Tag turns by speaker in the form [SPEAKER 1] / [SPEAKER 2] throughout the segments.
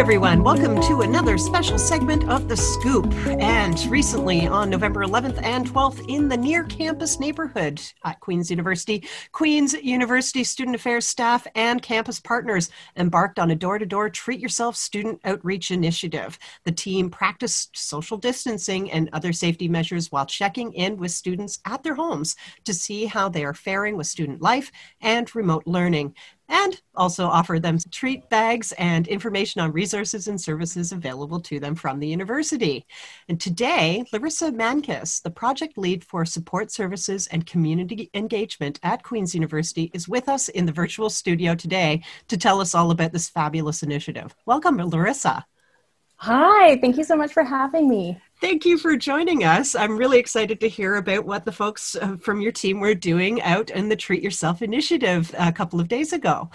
[SPEAKER 1] everyone. Welcome to another special segment of The Scoop. And recently, on November 11th and 12th, in the near campus neighborhood at Queen's University, Queen's University Student Affairs staff and campus partners embarked on a door to door treat yourself student outreach initiative. The team practiced social distancing and other safety measures while checking in with students at their homes to see how they are faring with student life and remote learning and also offer them treat bags and information on resources and services available to them from the university. And today, Larissa Mankis, the project lead for support services and community engagement at Queen's University, is with us in the virtual studio today to tell us all about this fabulous initiative. Welcome, Larissa.
[SPEAKER 2] Hi, thank you so much for having me.
[SPEAKER 1] Thank you for joining us. I'm really excited to hear about what the folks uh, from your team were doing out in the Treat Yourself initiative a couple of days ago.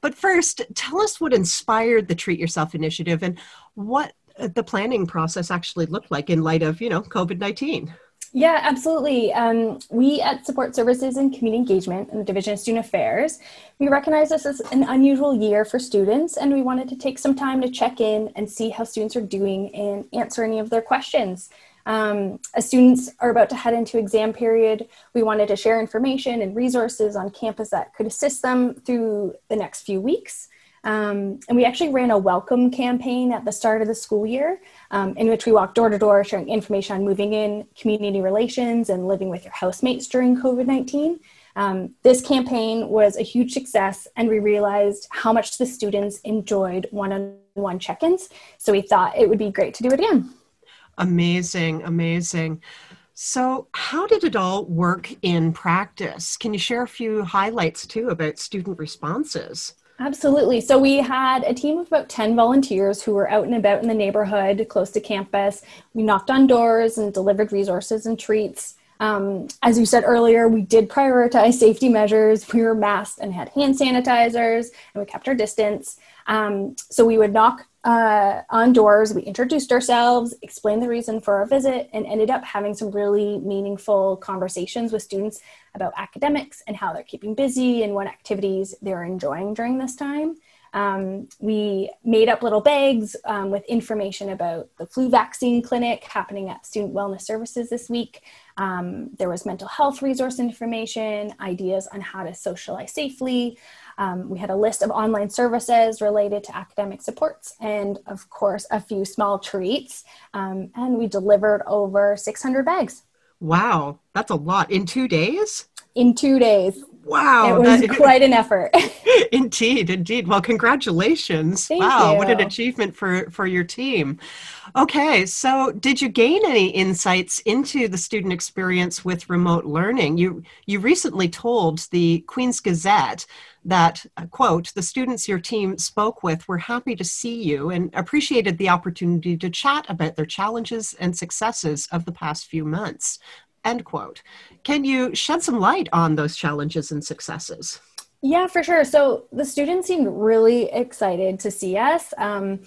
[SPEAKER 1] But first, tell us what inspired the Treat Yourself initiative and what uh, the planning process actually looked like in light of, you know, COVID-19.
[SPEAKER 2] Yeah, absolutely. Um, we at Support Services and Community Engagement in the Division of Student Affairs, we recognize this as an unusual year for students, and we wanted to take some time to check in and see how students are doing and answer any of their questions. Um, as students are about to head into exam period, we wanted to share information and resources on campus that could assist them through the next few weeks. Um, and we actually ran a welcome campaign at the start of the school year um, in which we walked door to door sharing information on moving in, community relations, and living with your housemates during COVID 19. Um, this campaign was a huge success, and we realized how much the students enjoyed one on one check ins. So we thought it would be great to do it again.
[SPEAKER 1] Amazing, amazing. So, how did it all work in practice? Can you share a few highlights too about student responses?
[SPEAKER 2] Absolutely. So we had a team of about 10 volunteers who were out and about in the neighborhood close to campus. We knocked on doors and delivered resources and treats. Um, as you said earlier, we did prioritize safety measures. We were masked and had hand sanitizers, and we kept our distance. Um, so we would knock uh, on doors. We introduced ourselves, explained the reason for our visit, and ended up having some really meaningful conversations with students about academics and how they're keeping busy and what activities they're enjoying during this time. Um, we made up little bags um, with information about the flu vaccine clinic happening at Student Wellness Services this week. Um, there was mental health resource information, ideas on how to socialize safely, um, we had a list of online services related to academic supports and, of course, a few small treats. Um, and we delivered over 600 bags.
[SPEAKER 1] Wow, that's a lot. In two days?
[SPEAKER 2] In two days.
[SPEAKER 1] Wow.
[SPEAKER 2] It was that, quite an effort.
[SPEAKER 1] indeed, indeed. Well, congratulations.
[SPEAKER 2] Thank
[SPEAKER 1] wow,
[SPEAKER 2] you.
[SPEAKER 1] what an achievement for, for your team. Okay, so did you gain any insights into the student experience with remote learning? You you recently told the Queen's Gazette that uh, quote the students your team spoke with were happy to see you and appreciated the opportunity to chat about their challenges and successes of the past few months end quote can you shed some light on those challenges and successes
[SPEAKER 2] yeah for sure so the students seemed really excited to see us um,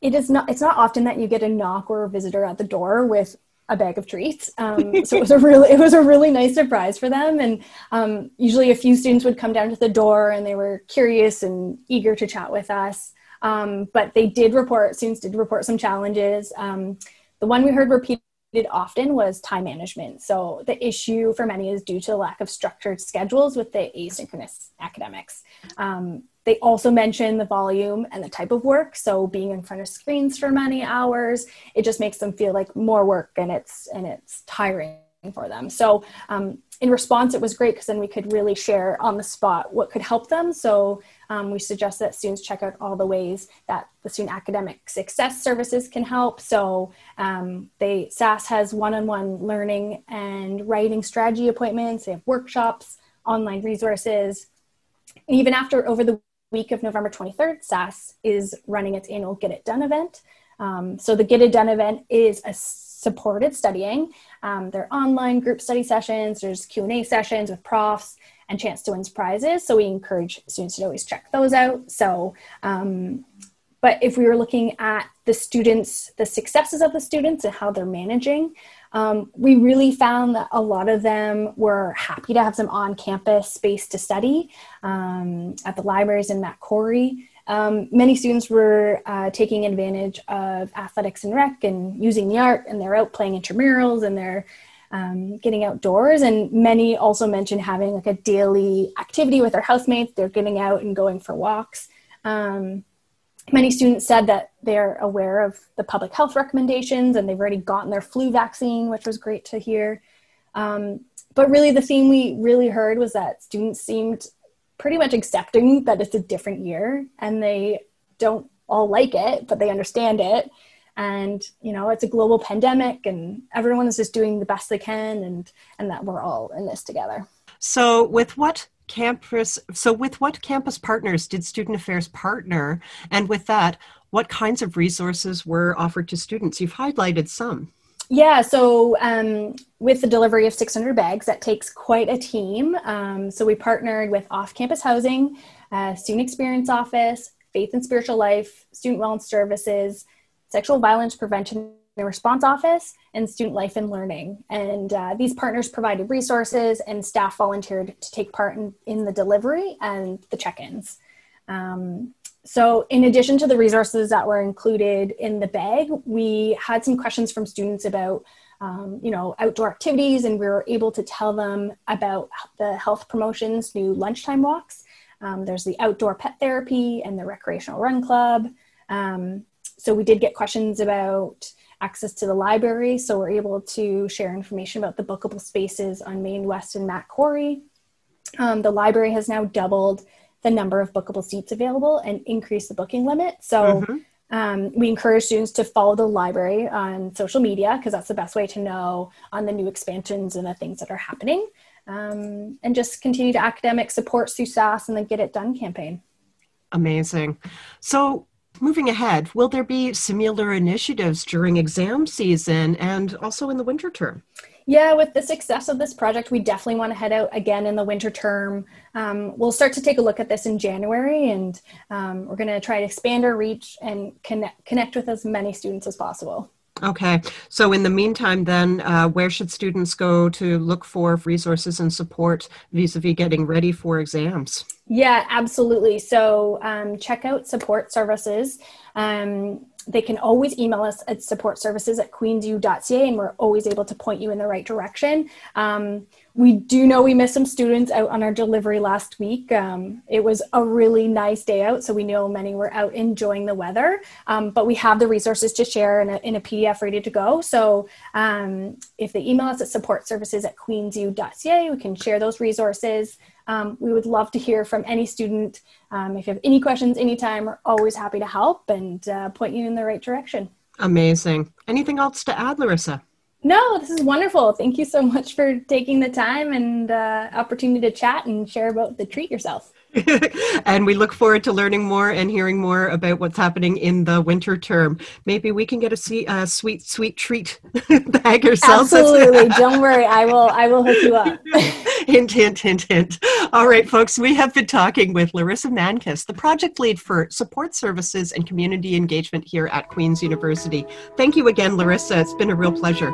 [SPEAKER 2] it is not it's not often that you get a knock or a visitor at the door with a bag of treats. Um, so it was a really it was a really nice surprise for them. And um, usually a few students would come down to the door and they were curious and eager to chat with us. Um, but they did report students did report some challenges. Um, the one we heard repeated often was time management. So the issue for many is due to the lack of structured schedules with the asynchronous academics. Um, they also mention the volume and the type of work. So being in front of screens for many hours, it just makes them feel like more work and it's and it's tiring for them. So um, in response, it was great because then we could really share on the spot what could help them. So um, we suggest that students check out all the ways that the student academic success services can help. So um, they SASS has one-on-one learning and writing strategy appointments. They have workshops, online resources. Even after over the week of November 23rd, SASS is running its annual Get It Done event. Um, so the Get It Done event is a supported studying. Um, there are online group study sessions, there's Q&A sessions with profs, and chance to win prizes. So we encourage students to always check those out. So um, but if we were looking at the students, the successes of the students and how they're managing, um, we really found that a lot of them were happy to have some on campus space to study um, at the libraries in Corry. Um, many students were uh, taking advantage of athletics and rec and using the art, and they're out playing intramurals and they're um, getting outdoors. And many also mentioned having like a daily activity with their housemates. They're getting out and going for walks. Um, many students said that they're aware of the public health recommendations and they've already gotten their flu vaccine, which was great to hear. Um, but really, the theme we really heard was that students seemed pretty much accepting that it's a different year and they don't all like it, but they understand it. And, you know, it's a global pandemic and everyone is just doing the best they can and, and that we're all in this together.
[SPEAKER 1] So, with what campus so with what campus partners did student affairs partner and with that what kinds of resources were offered to students you've highlighted some
[SPEAKER 2] yeah, so um, with the delivery of 600 bags, that takes quite a team. Um, so we partnered with Off Campus Housing, uh, Student Experience Office, Faith and Spiritual Life, Student Wellness Services, Sexual Violence Prevention and Response Office, and Student Life and Learning. And uh, these partners provided resources, and staff volunteered to take part in, in the delivery and the check ins. Um, so, in addition to the resources that were included in the bag, we had some questions from students about, um, you know, outdoor activities, and we were able to tell them about the health promotions new lunchtime walks. Um, there's the outdoor pet therapy and the recreational run club. Um, so, we did get questions about access to the library, so we're able to share information about the bookable spaces on Main West and Mac-Corry. Um, the library has now doubled the number of bookable seats available and increase the booking limit. So mm-hmm. um, we encourage students to follow the library on social media because that's the best way to know on the new expansions and the things that are happening. Um, and just continue to academic support SUSAS and the Get It Done campaign.
[SPEAKER 1] Amazing. So moving ahead, will there be similar initiatives during exam season and also in the winter term?
[SPEAKER 2] Yeah, with the success of this project, we definitely want to head out again in the winter term. Um, we'll start to take a look at this in January, and um, we're going to try to expand our reach and connect, connect with as many students as possible.
[SPEAKER 1] Okay, so in the meantime, then, uh, where should students go to look for resources and support vis a vis getting ready for exams?
[SPEAKER 2] Yeah, absolutely. So um, check out support services. Um, they can always email us at support services at queensu.ca and we're always able to point you in the right direction. Um, we do know we missed some students out on our delivery last week. Um, it was a really nice day out, so we know many were out enjoying the weather. Um, but we have the resources to share in a, in a PDF ready to go. So um, if they email us at support services at queensu.ca, we can share those resources. Um, we would love to hear from any student. Um, if you have any questions anytime, we're always happy to help and uh, point you in the right direction.
[SPEAKER 1] Amazing. Anything else to add, Larissa?
[SPEAKER 2] No, this is wonderful. Thank you so much for taking the time and uh, opportunity to chat and share about the treat yourself.
[SPEAKER 1] and we look forward to learning more and hearing more about what's happening in the winter term. Maybe we can get a, see, a uh, sweet, sweet treat bag ourselves.
[SPEAKER 2] Absolutely. Don't worry. I will. I will hook you up.
[SPEAKER 1] hint, hint, hint, hint. All right, folks. We have been talking with Larissa Mankis, the project lead for support services and community engagement here at Queen's University. Thank you again, Larissa. It's been a real pleasure.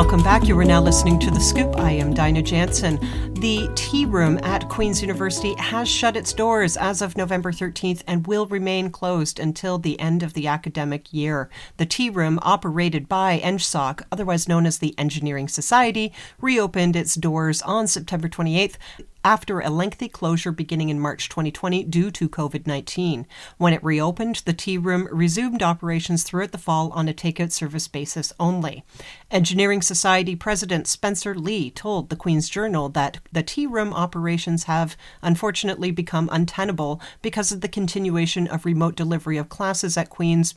[SPEAKER 1] Welcome back. You are now listening to The Scoop. I am Dinah Jansen. The Tea Room at Queen's University has shut its doors as of November 13th and will remain closed until the end of the academic year. The Tea Room, operated by ENGSOC, otherwise known as the Engineering Society, reopened its doors on September 28th after a lengthy closure beginning in March 2020 due to COVID 19. When it reopened, the tea room resumed operations throughout the fall on a takeout service basis only. Engineering Society President Spencer Lee told the Queen's Journal that the tea room operations have unfortunately become untenable because of the continuation of remote delivery of classes at Queen's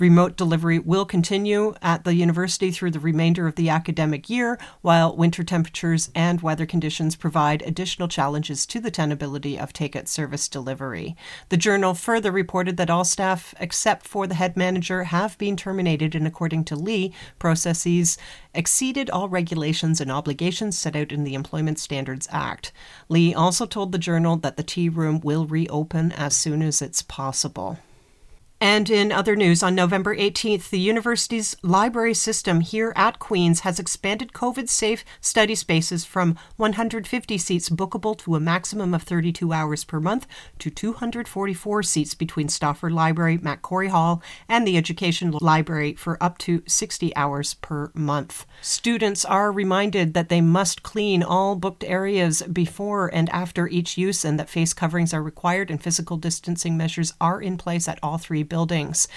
[SPEAKER 1] Remote delivery will continue at the university through the remainder of the academic year, while winter temperatures and weather conditions provide additional challenges to the tenability of takeout service delivery. The journal further reported that all staff, except for the head manager, have been terminated, and according to Lee, processes exceeded all regulations and obligations set out in the Employment Standards Act. Lee also told the journal that the tea room will reopen as soon as it's possible. And in other news, on November 18th, the university's library system here at Queen's has expanded COVID safe study spaces from 150 seats bookable to a maximum of 32 hours per month to 244 seats between Stauffer Library, Mac-Corry Hall, and the Education Library for up to 60 hours per month. Students are reminded that they must clean all booked areas before and after each use and that face coverings are required and physical distancing measures are in place at all three buildings.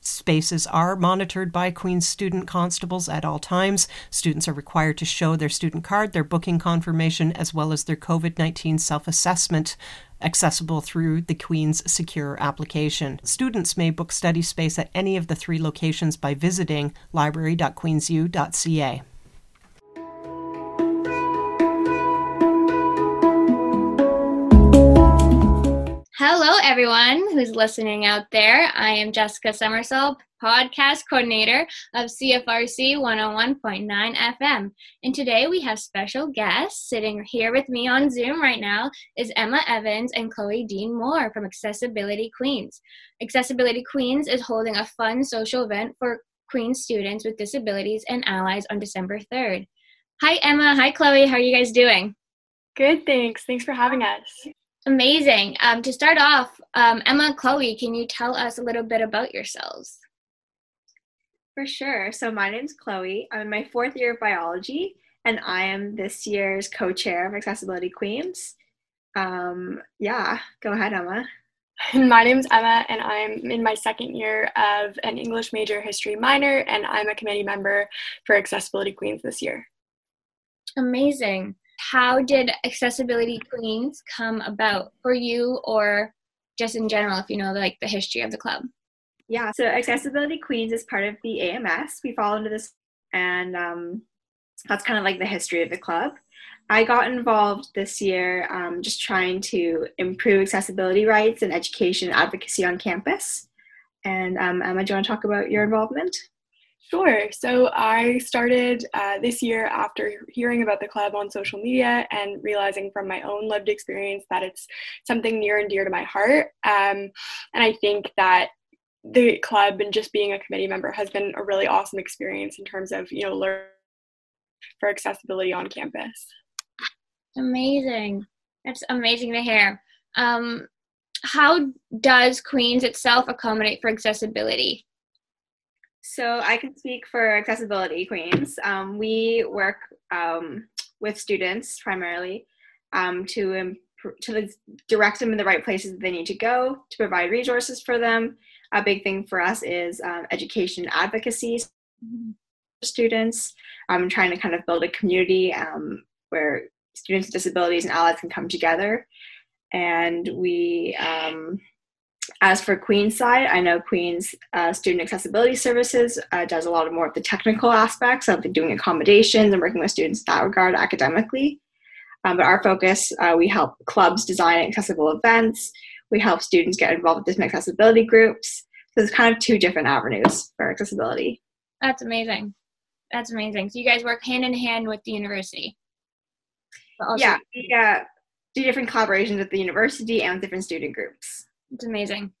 [SPEAKER 1] Spaces are monitored by Queen's student constables at all times. Students are required to show their student card, their booking confirmation, as well as their COVID 19 self assessment accessible through the Queen's secure application. Students may book study space at any of the three locations by visiting library.queensu.ca.
[SPEAKER 3] Hello, everyone who's listening out there. I am Jessica Somersall, podcast coordinator of CFRC 101.9 FM. And today we have special guests sitting here with me on Zoom right now is Emma Evans and Chloe Dean Moore from Accessibility Queens. Accessibility Queens is holding a fun social event for Queens students with disabilities and allies on December 3rd. Hi, Emma. Hi, Chloe. How are you guys doing?
[SPEAKER 4] Good, thanks. Thanks for having us.
[SPEAKER 3] Amazing. Um, to start off, um, Emma, Chloe, can you tell us a little bit about yourselves?
[SPEAKER 5] For sure. So my name's Chloe. I'm in my fourth year of biology, and I am this year's co-chair of Accessibility Queens. Um, yeah, go ahead, Emma.
[SPEAKER 4] My name's Emma, and I'm in my second year of an English major history minor, and I'm a committee member for Accessibility Queens this year.
[SPEAKER 3] Amazing how did accessibility queens come about for you or just in general if you know like the history of the club?
[SPEAKER 5] Yeah so accessibility queens is part of the ams we fall into this and um, that's kind of like the history of the club. I got involved this year um, just trying to improve accessibility rights and education advocacy on campus. And um, emma do you want to talk about your involvement
[SPEAKER 4] Sure. So I started uh, this year after hearing about the club on social media and realizing from my own lived experience that it's something near and dear to my heart. Um, and I think that the club and just being a committee member has been a really awesome experience in terms of, you know, learning for accessibility on campus.
[SPEAKER 3] Amazing. That's amazing to hear. Um, how does Queens itself accommodate for accessibility?
[SPEAKER 5] So I can speak for Accessibility Queens. Um, we work um, with students primarily um, to imp- to direct them in the right places they need to go, to provide resources for them. A big thing for us is um, education advocacy for students. I'm trying to kind of build a community um, where students with disabilities and allies can come together. And we um, as for Queen's side, I know Queen's uh, Student Accessibility Services uh, does a lot of more of the technical aspects of doing accommodations and working with students in that regard academically. Um, but our focus, uh, we help clubs design accessible events. We help students get involved with different accessibility groups. So there's kind of two different avenues for accessibility.
[SPEAKER 3] That's amazing. That's amazing. So you guys work hand in hand with the university.
[SPEAKER 5] yeah, we uh, do different collaborations with the university and with different student groups.
[SPEAKER 3] It's amazing.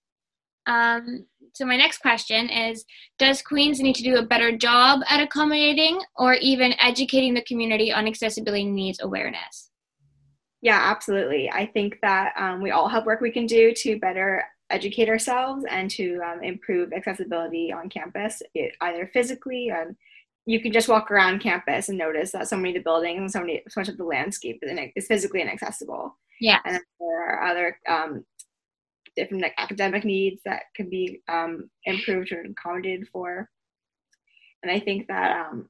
[SPEAKER 3] Um, so my next question is Does Queens need to do a better job at accommodating or even educating the community on accessibility needs awareness?
[SPEAKER 5] Yeah, absolutely. I think that um, we all have work we can do to better educate ourselves and to um, improve accessibility on campus, it, either physically and you can just walk around campus and notice that so many of the buildings and so many so much of the landscape is, physically inaccessible.
[SPEAKER 3] Yeah,
[SPEAKER 5] and there are other um, different like, academic needs that can be um, improved or accommodated for. And I think that um,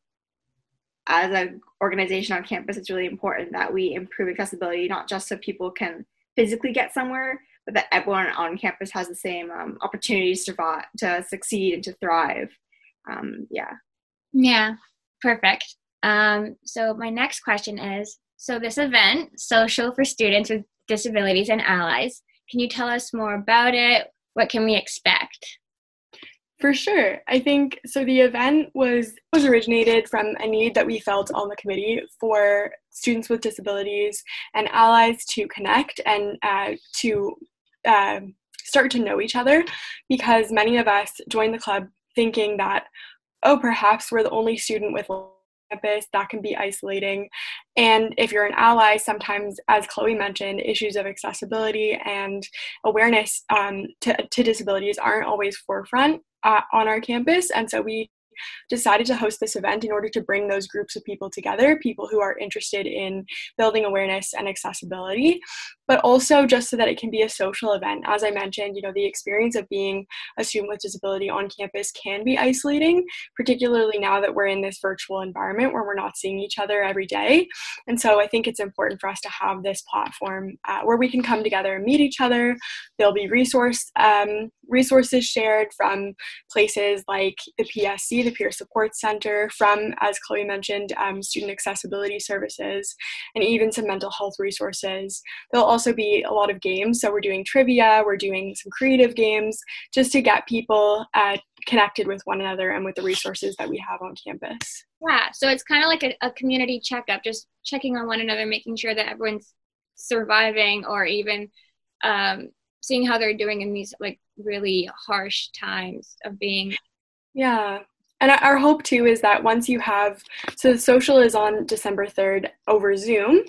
[SPEAKER 5] as an organization on campus, it's really important that we improve accessibility, not just so people can physically get somewhere, but that everyone on campus has the same um, opportunities to, to succeed and to thrive. Um, yeah.
[SPEAKER 3] Yeah, perfect. Um, so my next question is, so this event, Social for Students with Disabilities and Allies, can you tell us more about it? What can we expect?
[SPEAKER 4] For sure. I think so the event was was originated from a need that we felt on the committee for students with disabilities and allies to connect and uh, to uh, start to know each other because many of us joined the club thinking that oh perhaps we're the only student with campus that can be isolating and if you're an ally sometimes as chloe mentioned issues of accessibility and awareness um, to, to disabilities aren't always forefront uh, on our campus. And so we decided to host this event in order to bring those groups of people together, people who are interested in building awareness and accessibility but also just so that it can be a social event. As I mentioned, you know, the experience of being a student with disability on campus can be isolating, particularly now that we're in this virtual environment where we're not seeing each other every day. And so I think it's important for us to have this platform uh, where we can come together and meet each other. There'll be resource um, resources shared from places like the PSC, the Peer Support Center, from, as Chloe mentioned, um, student accessibility services, and even some mental health resources. There'll also be a lot of games. So we're doing trivia, we're doing some creative games just to get people uh, connected with one another and with the resources that we have on campus.
[SPEAKER 3] Yeah, so it's kind of like a, a community checkup, just checking on one another, making sure that everyone's surviving or even um, seeing how they're doing in these like really harsh times of being.
[SPEAKER 4] Yeah, and our hope too is that once you have so the social is on december 3rd over zoom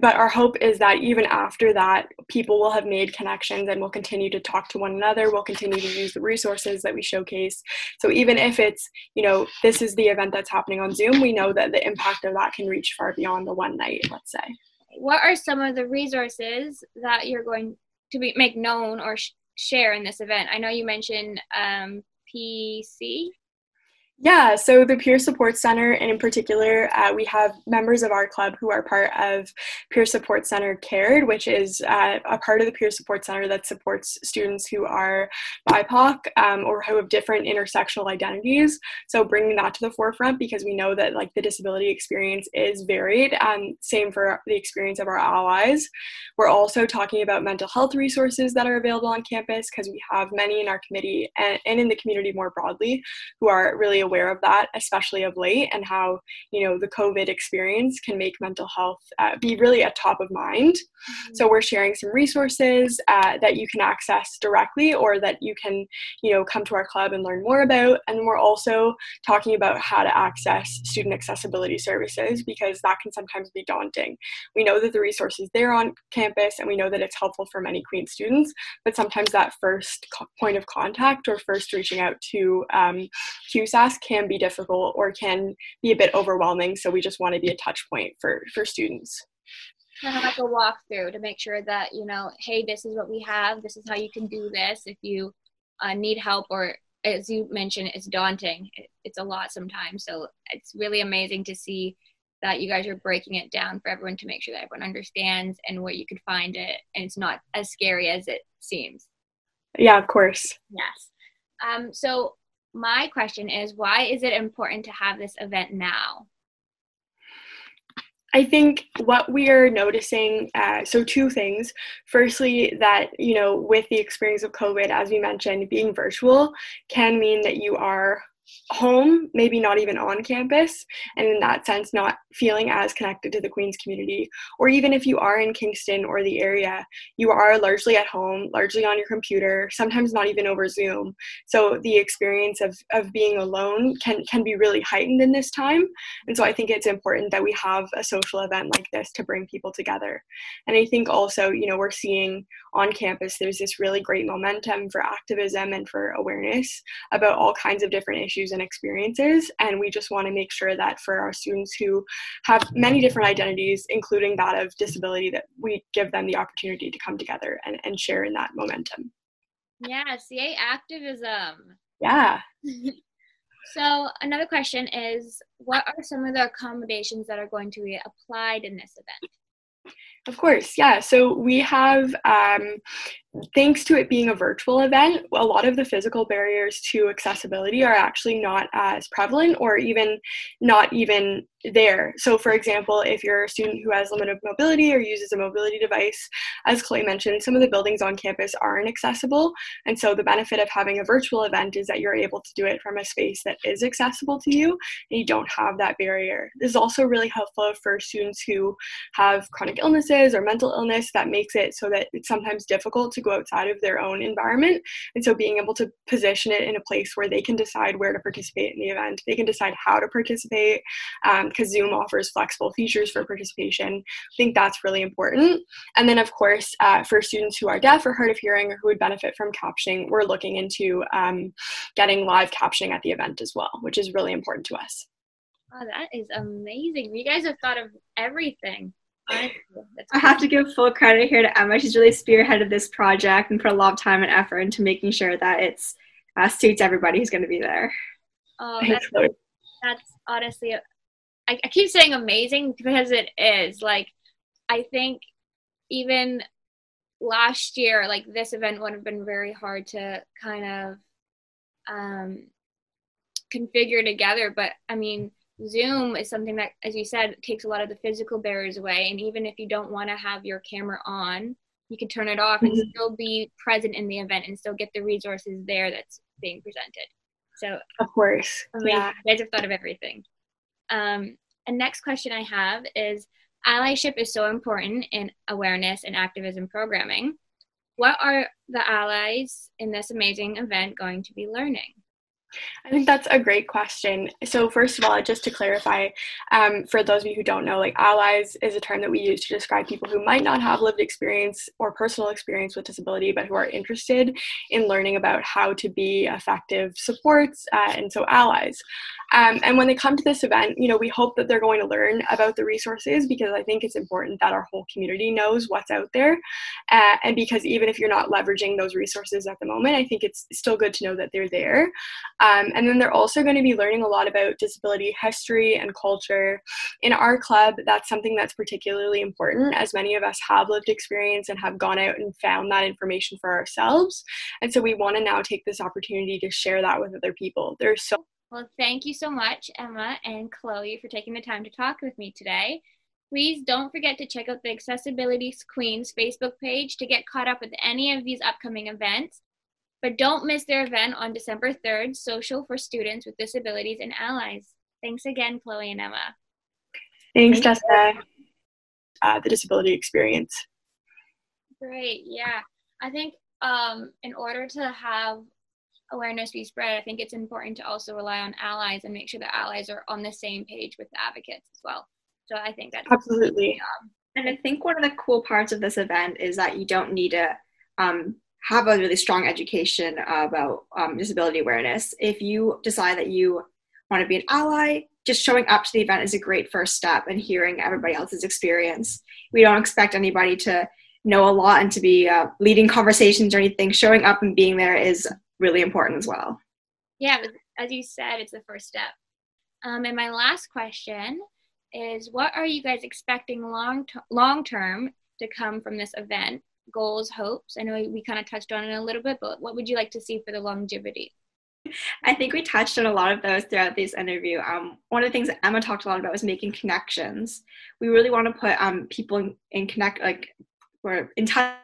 [SPEAKER 4] but our hope is that even after that people will have made connections and will continue to talk to one another we'll continue to use the resources that we showcase. So even if it's you know this is the event that's happening on zoom we know that the impact of that can reach far beyond the one night let's say.
[SPEAKER 3] What are some of the resources that you're going to be, make known or sh- share in this event? I know you mentioned um, pc
[SPEAKER 4] yeah, so the Peer Support Center, and in particular, uh, we have members of our club who are part of Peer Support Center Cared, which is uh, a part of the Peer Support Center that supports students who are BIPOC um, or who have different intersectional identities. So bringing that to the forefront because we know that like the disability experience is varied. and same for the experience of our allies. We're also talking about mental health resources that are available on campus because we have many in our committee and, and in the community more broadly who are really aware of that, especially of late, and how you know the COVID experience can make mental health uh, be really at top of mind. Mm-hmm. So we're sharing some resources uh, that you can access directly, or that you can you know come to our club and learn more about. And we're also talking about how to access student accessibility services because that can sometimes be daunting. We know that the resources there on campus, and we know that it's helpful for many Queen students, but sometimes that first co- point of contact or first reaching out to um, QSAS can be difficult or can be a bit overwhelming. So we just want to be a touch point for, for students.
[SPEAKER 3] Kind of like a walkthrough to make sure that, you know, hey, this is what we have. This is how you can do this. If you uh, need help or as you mentioned, it's daunting. It, it's a lot sometimes. So it's really amazing to see that you guys are breaking it down for everyone to make sure that everyone understands and where you could find it. And it's not as scary as it seems.
[SPEAKER 4] Yeah, of course.
[SPEAKER 3] Yes. Um, so my question is why is it important to have this event now?
[SPEAKER 4] I think what we are noticing, uh, so two things. Firstly, that, you know, with the experience of COVID, as we mentioned, being virtual can mean that you are home, maybe not even on campus, and in that sense, not feeling as connected to the Queens community. Or even if you are in Kingston or the area, you are largely at home, largely on your computer, sometimes not even over Zoom. So the experience of, of being alone can, can be really heightened in this time. And so I think it's important that we have a social event like this to bring people together. And I think also, you know, we're seeing on campus there's this really great momentum for activism and for awareness about all kinds of different issues and experiences. And we just want to make sure that for our students who have many different identities, including that of disability, that we give them the opportunity to come together and, and share in that momentum.
[SPEAKER 3] Yeah, CA activism.
[SPEAKER 4] Yeah.
[SPEAKER 3] so, another question is what are some of the accommodations that are going to be applied in this event?
[SPEAKER 4] Of course, yeah. So we have um, thanks to it being a virtual event, a lot of the physical barriers to accessibility are actually not as prevalent or even not even there. So, for example, if you're a student who has limited mobility or uses a mobility device, as Chloe mentioned, some of the buildings on campus aren't accessible. And so, the benefit of having a virtual event is that you're able to do it from a space that is accessible to you and you don't have that barrier. This is also really helpful for students who have chronic illnesses or mental illness that makes it so that it's sometimes difficult to go outside of their own environment. And so, being able to position it in a place where they can decide where to participate in the event, they can decide how to participate. Um, because Zoom offers flexible features for participation. I think that's really important. And then, of course, uh, for students who are deaf or hard of hearing or who would benefit from captioning, we're looking into um, getting live captioning at the event as well, which is really important to us.
[SPEAKER 3] That is amazing. You guys have thought of everything.
[SPEAKER 5] I have to give full credit here to Emma. She's really spearheaded this project and put a lot of time and effort into making sure that it's uh, suits everybody who's going to be there.
[SPEAKER 3] Oh, that's, that's honestly I, I keep saying amazing because it is. Like, I think even last year, like this event would have been very hard to kind of um, configure together. But I mean, Zoom is something that, as you said, takes a lot of the physical barriers away. And even if you don't want to have your camera on, you can turn it off and mm-hmm. still be present in the event and still get the resources there that's being presented. So,
[SPEAKER 4] of course,
[SPEAKER 3] amazing. yeah, you guys have thought of everything. Um, and next question I have is allyship is so important in awareness and activism programming. What are the allies in this amazing event going to be learning?
[SPEAKER 4] I think that's a great question. So, first of all, just to clarify, um, for those of you who don't know, like allies is a term that we use to describe people who might not have lived experience or personal experience with disability, but who are interested in learning about how to be effective supports, uh, and so allies. Um, and when they come to this event, you know, we hope that they're going to learn about the resources because I think it's important that our whole community knows what's out there. Uh, and because even if you're not leveraging those resources at the moment, I think it's still good to know that they're there. Um, and then they're also going to be learning a lot about disability history and culture. In our club, that's something that's particularly important as many of us have lived experience and have gone out and found that information for ourselves. And so we want to now take this opportunity to share that with other people. There's so
[SPEAKER 3] well, thank you so much, Emma and Chloe, for taking the time to talk with me today. Please don't forget to check out the Accessibility Queens Facebook page to get caught up with any of these upcoming events. But don't miss their event on December 3rd, Social for Students with Disabilities and Allies. Thanks again, Chloe and Emma.
[SPEAKER 4] Thanks, Jessica. Uh, the disability experience.
[SPEAKER 3] Great, yeah. I think um, in order to have awareness be spread, I think it's important to also rely on allies and make sure that allies are on the same page with the advocates as well. So I think that's
[SPEAKER 4] absolutely.
[SPEAKER 5] And I think one of the cool parts of this event is that you don't need to um, have a really strong education about um, disability awareness. If you decide that you want to be an ally, just showing up to the event is a great first step and hearing everybody else's experience. We don't expect anybody to know a lot and to be uh, leading conversations or anything. Showing up and being there is really important as well.
[SPEAKER 3] Yeah, as you said, it's the first step. Um, and my last question is what are you guys expecting long long term to come from this event goals, hopes? I know we kind of touched on it a little bit, but what would you like to see for the longevity?
[SPEAKER 5] I think we touched on a lot of those throughout this interview. Um, one of the things that Emma talked a lot about was making connections. We really want to put um, people in, in, connect, like, we're in touch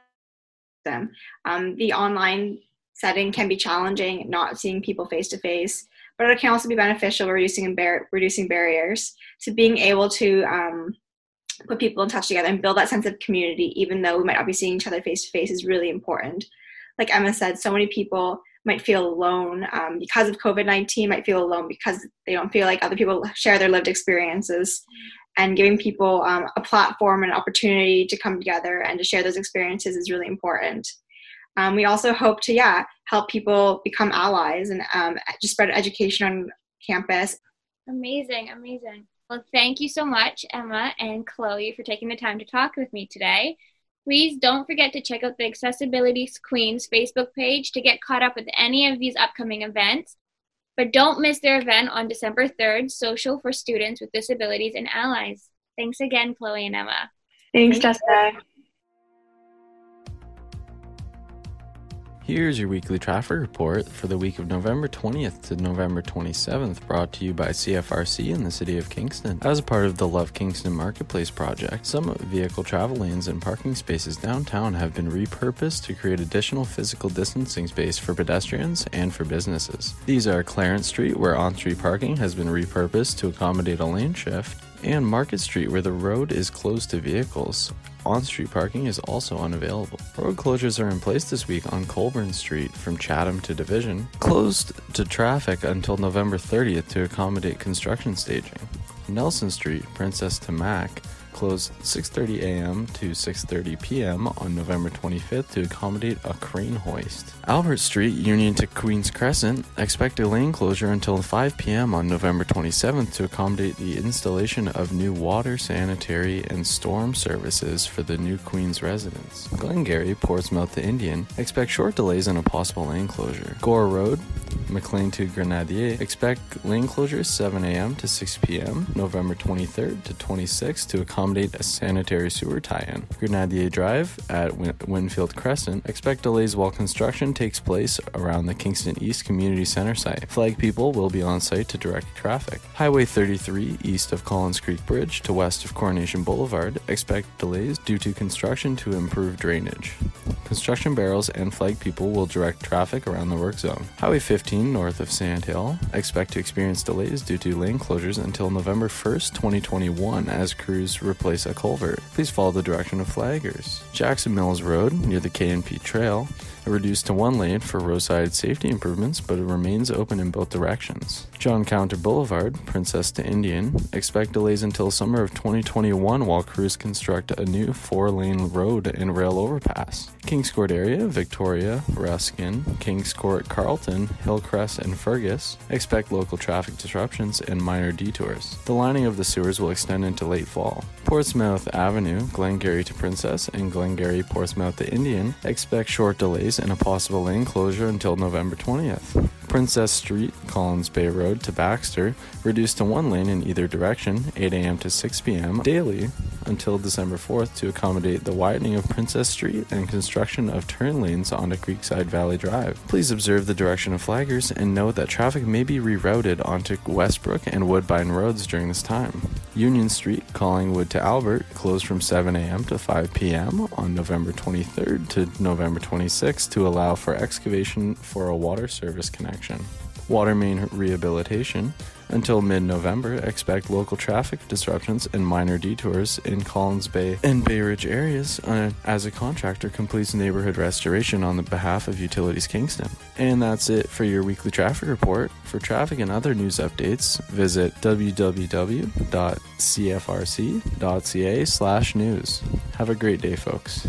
[SPEAKER 5] with them. Um, the online setting can be challenging, not seeing people face to face, but it can also be beneficial, reducing bar- reducing barriers. So being able to um, put people in touch together and build that sense of community, even though we might not be seeing each other face to face, is really important. Like Emma said, so many people might feel alone um, because of COVID 19, might feel alone because they don't feel like other people share their lived experiences. And giving people um, a platform and opportunity to come together and to share those experiences is really important. Um, we also hope to, yeah, help people become allies and um, just spread education on campus.
[SPEAKER 3] Amazing, amazing. Well, thank you so much, Emma and Chloe, for taking the time to talk with me today. Please don't forget to check out the Accessibility Queens Facebook page to get caught up with any of these upcoming events. But don't miss their event on December 3rd, Social for Students with Disabilities and Allies. Thanks again, Chloe and Emma.
[SPEAKER 4] Thanks, Jessica.
[SPEAKER 6] Here's your weekly traffic report for the week of November 20th to November 27th, brought to you by CFRC in the City of Kingston. As a part of the Love Kingston Marketplace project, some vehicle travel lanes and parking spaces downtown have been repurposed to create additional physical distancing space for pedestrians and for businesses. These are Clarence Street, where on street parking has been repurposed to accommodate a lane shift, and Market Street, where the road is closed to vehicles. On street parking is also unavailable. Road closures are in place this week on Colborne Street from Chatham to Division, closed to traffic until November 30th to accommodate construction staging. Nelson Street, Princess to Mac, closed 6:30 a.m. to 6:30 p.m. on November 25th to accommodate a crane hoist. Albert Street, Union to Queens Crescent, expect a lane closure until 5 p.m. on November 27th to accommodate the installation of new water, sanitary, and storm services for the new Queens residence. Glengarry, Portsmouth to Indian, expect short delays and a possible lane closure. Gore Road, McLean to Grenadier, expect lane closures 7 a.m. to 6 p.m. November 23rd to 26th to accommodate a sanitary sewer tie-in. Grenadier Drive at Win- Winfield Crescent, expect delays while construction takes place around the Kingston East Community Center site. Flag people will be on site to direct traffic. Highway 33 east of Collins Creek Bridge to west of Coronation Boulevard, expect delays due to construction to improve drainage. Construction barrels and flag people will direct traffic around the work zone. Highway 15 north of Sand Hill, expect to experience delays due to lane closures until November 1st, 2021 as crews replace a culvert. Please follow the direction of flaggers. Jackson Mills Road near the K&P Trail reduced to one lane for roadside safety improvements, but it remains open in both directions. John Counter Boulevard, Princess to Indian, expect delays until summer of 2021 while crews construct a new four lane road and rail overpass. Kings Court area, Victoria, Ruskin, Kings Court, Carlton, Hillcrest, and Fergus expect local traffic disruptions and minor detours. The lining of the sewers will extend into late fall. Portsmouth Avenue, Glengarry to Princess, and Glengarry Portsmouth to Indian expect short delays and a possible lane closure until November 20th. Princess Street, Collins Bay Road to Baxter, reduced to one lane in either direction, 8 a.m. to 6 p.m. daily until December 4th to accommodate the widening of Princess Street and construction of turn lanes onto Creekside Valley Drive. Please observe the direction of flaggers and note that traffic may be rerouted onto Westbrook and Woodbine roads during this time. Union Street, Collingwood to Albert, closed from 7 a.m. to 5 p.m. on November 23rd to November 26th to allow for excavation for a water service connection. Water main rehabilitation. Until mid November, expect local traffic disruptions and minor detours in Collins Bay and Bay Ridge areas uh, as a contractor completes neighborhood restoration on the behalf of Utilities Kingston. And that's it for your weekly traffic report. For traffic and other news updates, visit www.cfrc.ca/news. Have a great day, folks.